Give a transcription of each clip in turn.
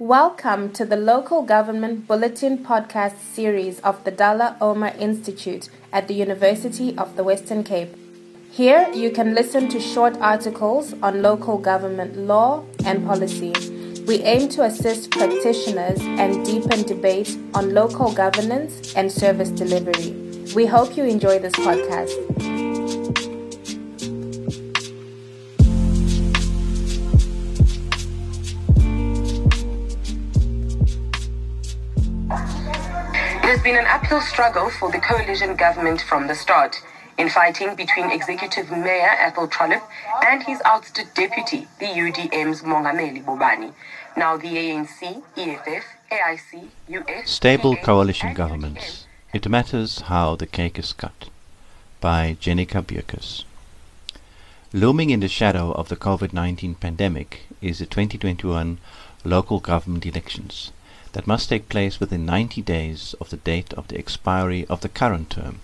Welcome to the Local Government Bulletin podcast series of the Dullah Omar Institute at the University of the Western Cape. Here you can listen to short articles on local government law and policy. We aim to assist practitioners and deepen debate on local governance and service delivery. We hope you enjoy this podcast. Been an uphill struggle for the coalition government from the start, in fighting between Executive Mayor Athol Trollip and his ousted deputy, the UDM's Mongameli Bobani. Now the ANC, EFF, AIC, US... Stable coalition governments. It matters how the cake is cut. By Jenica Beukes. Looming in the shadow of the COVID-19 pandemic is the 2021 local government elections that must take place within 90 days of the date of the expiry of the current term.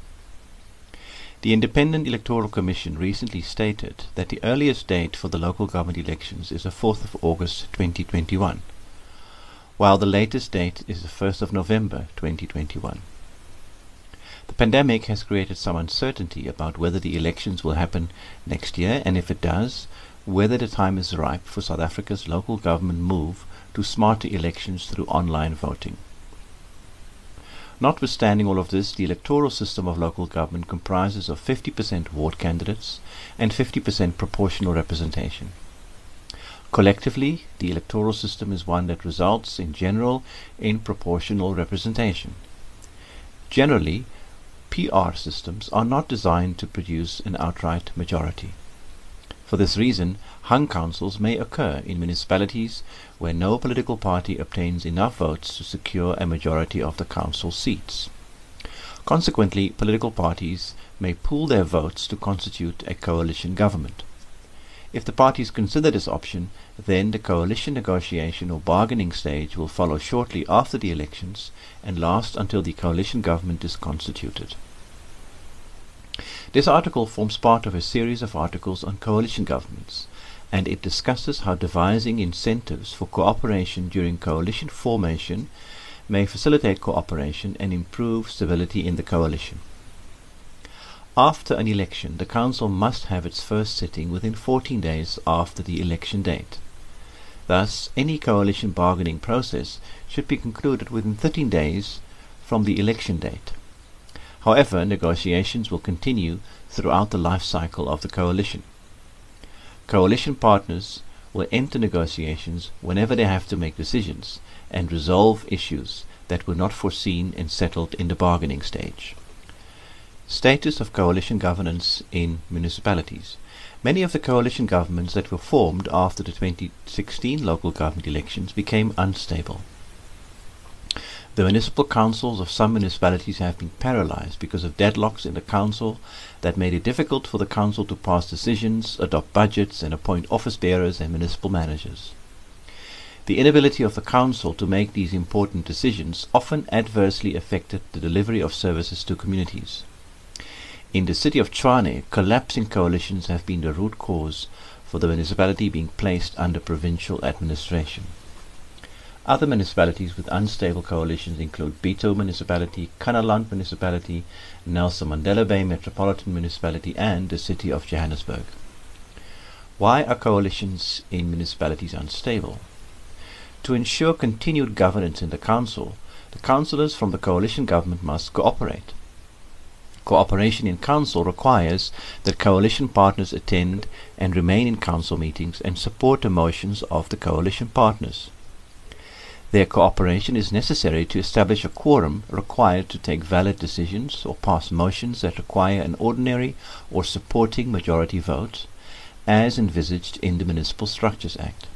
The Independent Electoral Commission recently stated that the earliest date for the local government elections is the 4th of August 2021, while the latest date is the 1st of November 2021. The pandemic has created some uncertainty about whether the elections will happen next year and if it does, whether the time is ripe for South Africa's local government move to smarter elections through online voting. Notwithstanding all of this, the electoral system of local government comprises of 50% ward candidates and 50% proportional representation. Collectively, the electoral system is one that results, in general, in proportional representation. Generally, PR systems are not designed to produce an outright majority. For this reason, hung councils may occur in municipalities where no political party obtains enough votes to secure a majority of the council seats. Consequently, political parties may pool their votes to constitute a coalition government. If the parties consider this option, then the coalition negotiation or bargaining stage will follow shortly after the elections and last until the coalition government is constituted. This article forms part of a series of articles on coalition governments, and it discusses how devising incentives for cooperation during coalition formation may facilitate cooperation and improve stability in the coalition. After an election, the Council must have its first sitting within 14 days after the election date. Thus, any coalition bargaining process should be concluded within 13 days from the election date. However, negotiations will continue throughout the life cycle of the coalition. Coalition partners will enter negotiations whenever they have to make decisions and resolve issues that were not foreseen and settled in the bargaining stage. Status of coalition governance in municipalities. Many of the coalition governments that were formed after the 2016 local government elections became unstable. The municipal councils of some municipalities have been paralyzed because of deadlocks in the council that made it difficult for the council to pass decisions, adopt budgets, and appoint office bearers and municipal managers. The inability of the council to make these important decisions often adversely affected the delivery of services to communities. In the city of Tshwane, collapsing coalitions have been the root cause for the municipality being placed under provincial administration. Other municipalities with unstable coalitions include Bitou Municipality, Kannaland Municipality, Nelson Mandela Bay Metropolitan Municipality, and the City of Johannesburg. Why are coalitions in municipalities unstable? To ensure continued governance in the council, the councillors from the coalition government must cooperate. Cooperation in council requires that coalition partners attend and remain in council meetings and support the motions of the coalition partners. Their cooperation is necessary to establish a quorum required to take valid decisions or pass motions that require an ordinary or supporting majority vote, as envisaged in the Municipal Structures Act.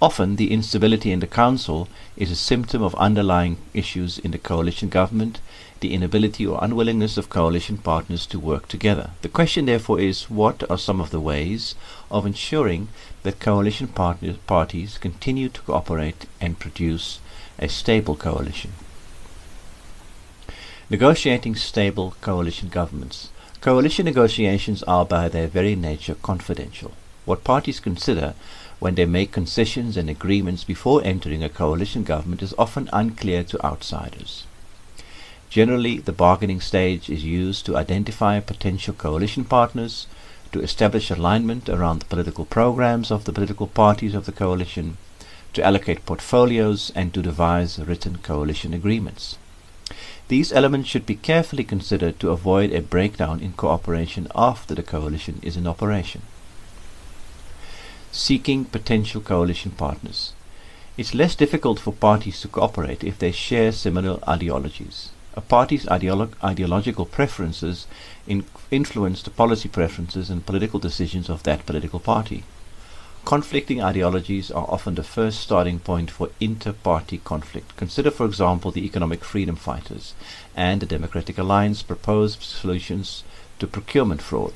Often, the instability in the council is a symptom of underlying issues in the coalition government, the inability or unwillingness of coalition partners to work together. The question, therefore, is what are some of the ways of ensuring that coalition partner, parties continue to cooperate and produce a stable coalition? Negotiating stable coalition governments. Coalition negotiations are by their very nature confidential. What parties consider when they make concessions and agreements before entering a coalition government is often unclear to outsiders. Generally, the bargaining stage is used to identify potential coalition partners, to establish alignment around the political programs of the political parties of the coalition, to allocate portfolios, and to devise written coalition agreements. These elements should be carefully considered to avoid a breakdown in cooperation after the coalition is in operation. Seeking potential coalition partners. It's less difficult for parties to cooperate if they share similar ideologies. A party's ideolo- ideological preferences in- influence the policy preferences and political decisions of that political party. Conflicting ideologies are often the first starting point for inter-party conflict. Consider, for example, the Economic Freedom Fighters and the Democratic Alliance proposed solutions to procurement fraud.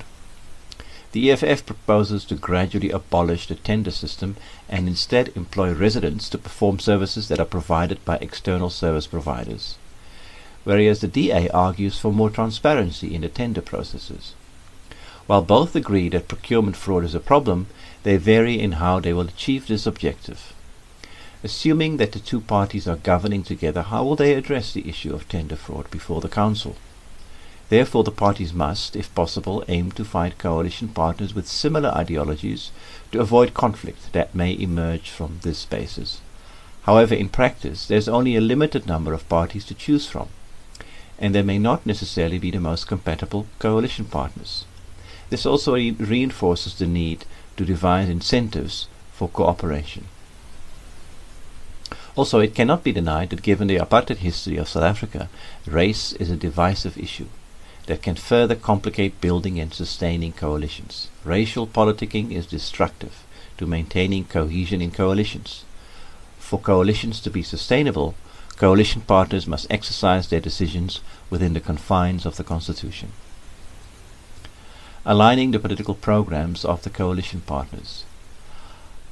The EFF proposes to gradually abolish the tender system and instead employ residents to perform services that are provided by external service providers, whereas the DA argues for more transparency in the tender processes. While both agree that procurement fraud is a problem, they vary in how they will achieve this objective. Assuming that the two parties are governing together, how will they address the issue of tender fraud before the Council? Therefore, the parties must, if possible, aim to find coalition partners with similar ideologies to avoid conflict that may emerge from this basis. However, in practice, there is only a limited number of parties to choose from, and they may not necessarily be the most compatible coalition partners. This also re- reinforces the need to devise incentives for cooperation. Also, it cannot be denied that given the apartheid history of South Africa, race is a divisive issue that can further complicate building and sustaining coalitions. Racial politicking is destructive to maintaining cohesion in coalitions. For coalitions to be sustainable, coalition partners must exercise their decisions within the confines of the Constitution. Aligning the political programs of the coalition partners.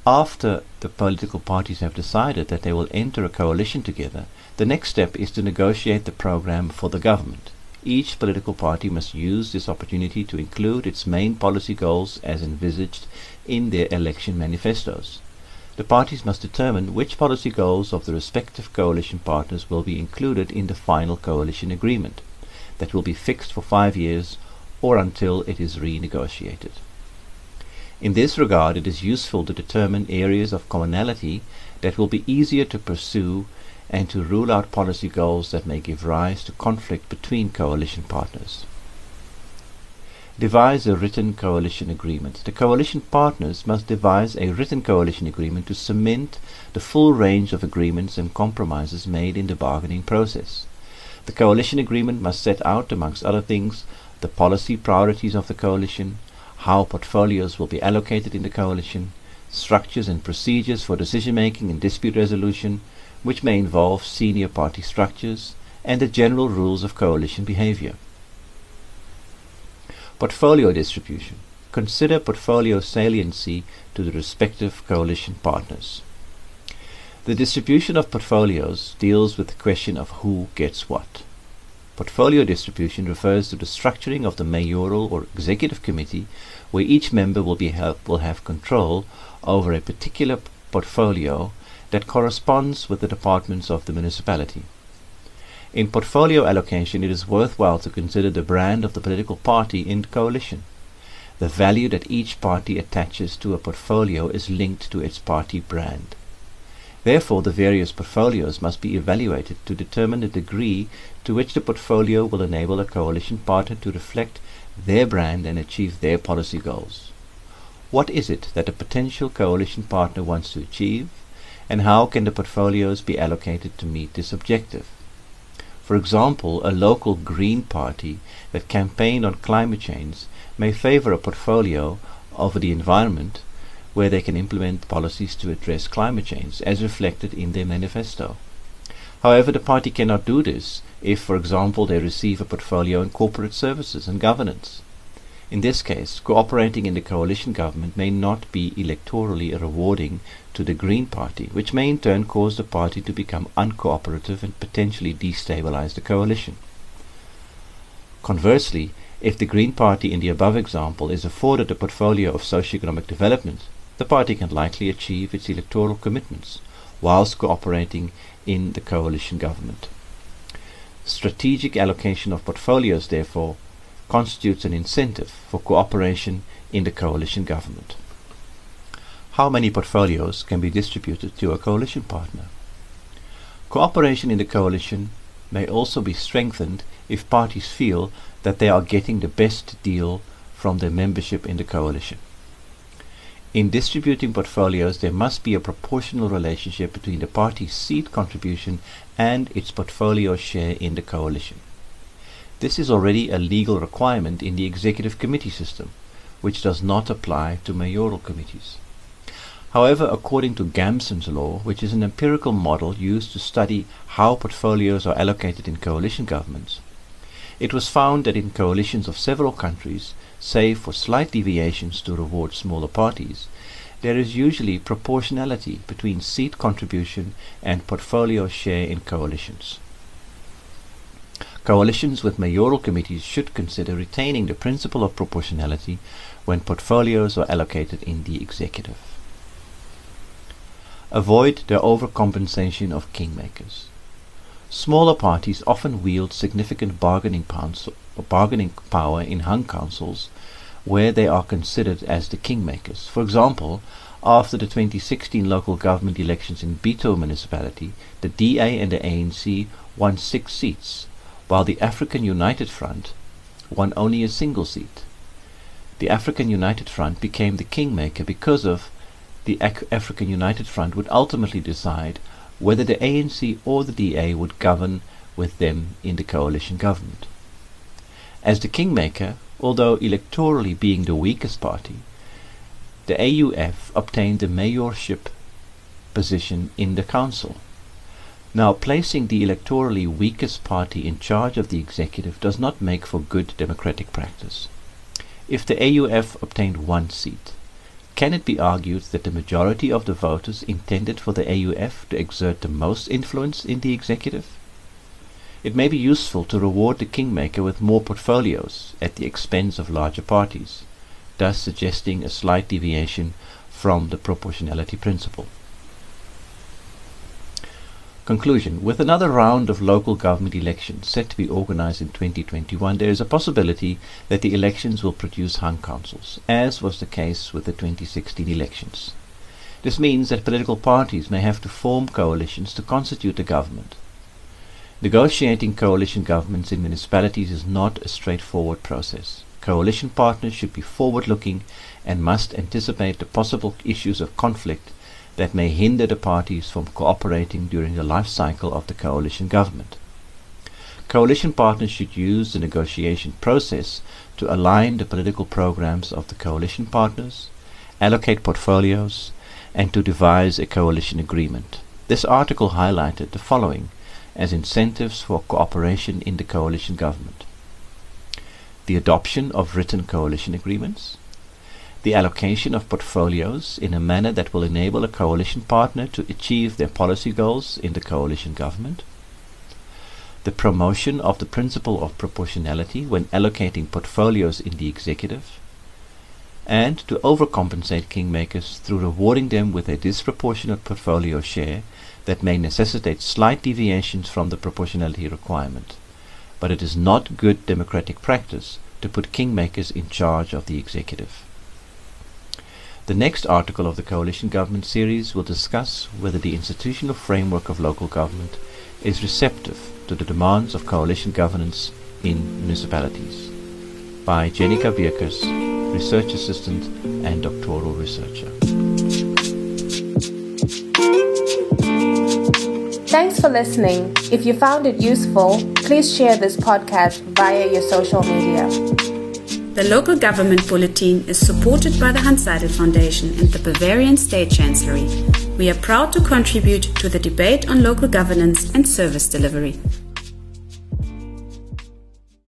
After the political parties have decided that they will enter a coalition together, the next step is to negotiate the program for the government. Each political party must use this opportunity to include its main policy goals as envisaged in their election manifestos. The parties must determine which policy goals of the respective coalition partners will be included in the final coalition agreement that will be fixed for five years or until it is renegotiated. In this regard, it is useful to determine areas of commonality that will be easier to pursue and to rule out policy goals that may give rise to conflict between coalition partners. Devise a written coalition agreement. The coalition partners must devise a written coalition agreement to cement the full range of agreements and compromises made in the bargaining process. The coalition agreement must set out, amongst other things, the policy priorities of the coalition, how portfolios will be allocated in the coalition, structures and procedures for decision making and dispute resolution, which may involve senior party structures, and the general rules of coalition behavior. Portfolio distribution. Consider portfolio saliency to the respective coalition partners. The distribution of portfolios deals with the question of who gets what. Portfolio distribution refers to the structuring of the mayoral or executive committee where each member will, be will have control over a particular portfolio that corresponds with the departments of the municipality. In portfolio allocation, it is worthwhile to consider the brand of the political party in coalition. The value that each party attaches to a portfolio is linked to its party brand. Therefore, the various portfolios must be evaluated to determine the degree to which the portfolio will enable a coalition partner to reflect their brand and achieve their policy goals. What is it that a potential coalition partner wants to achieve, and how can the portfolios be allocated to meet this objective? For example, a local Green Party that campaigned on climate change may favor a portfolio over the environment where they can implement policies to address climate change as reflected in their manifesto. However, the party cannot do this if, for example, they receive a portfolio in corporate services and governance. In this case, cooperating in the coalition government may not be electorally rewarding to the Green Party, which may in turn cause the party to become uncooperative and potentially destabilize the coalition. Conversely, If the Green Party in the above example is afforded a portfolio of socio-economic development, the party can likely achieve its electoral commitments whilst cooperating in the coalition government. Strategic allocation of portfolios, therefore, constitutes an incentive for cooperation in the coalition government. How many portfolios can be distributed to a coalition partner? Cooperation in the coalition may also be strengthened if parties feel that they are getting the best deal from their membership in the coalition. In distributing portfolios, there must be a proportional relationship between the party's seat contribution and its portfolio share in the coalition. This is already a legal requirement in the executive committee system, which does not apply to mayoral committees. However, according to Gamson's law, which is an empirical model used to study how portfolios are allocated in coalition governments, it was found that in coalitions of several countries, save for slight deviations to reward smaller parties, there is usually proportionality between seat contribution and portfolio share in coalitions. Coalitions with mayoral committees should consider retaining the principle of proportionality when portfolios are allocated in the executive. Avoid the overcompensation of kingmakers. Smaller parties often wield significant bargaining, bargaining power in hung councils where they are considered as the kingmakers. For example, after the 2016 local government elections in Bitou municipality, the DA and the ANC won six seats, while the African United Front won only a single seat. The African United Front became the kingmaker because of the African United Front would ultimately decide whether the ANC or the DA would govern with them in the coalition government. As the kingmaker, although electorally being the weakest party, the AUF obtained the mayorship position in the council. Now, placing the electorally weakest party in charge of the executive does not make for good democratic practice. If the AUF obtained one seat, can it be argued that the majority of the voters intended for the AUF to exert the most influence in the executive? It may be useful to reward the kingmaker with more portfolios at the expense of larger parties, thus suggesting a slight deviation from the proportionality principle. Conclusion. With another round of local government elections set to be organized in 2021, there is a possibility that the elections will produce hung councils, as was the case with the 2016 elections. This means that political parties may have to form coalitions to constitute a government. Negotiating coalition governments in municipalities is not a straightforward process. Coalition partners should be forward-looking and must anticipate the possible issues of conflict that may hinder the parties from cooperating during the life cycle of the coalition government. Coalition partners should use the negotiation process to align the political programs of the coalition partners, allocate portfolios, and to devise a coalition agreement. This article highlighted the following as incentives for cooperation in the coalition government. The adoption of written coalition agreements, the allocation of portfolios in a manner that will enable a coalition partner to achieve their policy goals in the coalition government, the promotion of the principle of proportionality when allocating portfolios in the executive, and to overcompensate kingmakers through rewarding them with a disproportionate portfolio share that may necessitate slight deviations from the proportionality requirement. But it is not good democratic practice to put kingmakers in charge of the executive. The next article of the Coalition Government series will discuss whether the institutional framework of local government is receptive to the demands of coalition governance in municipalities. By Jenica Beukes, Research Assistant and Doctoral Researcher. Thanks for listening. If you found it useful, please share this podcast via your social media. The local government bulletin is supported by the Hanns Seidel Foundation and the Bavarian State Chancellery. We are proud to contribute to the debate on local governance and service delivery.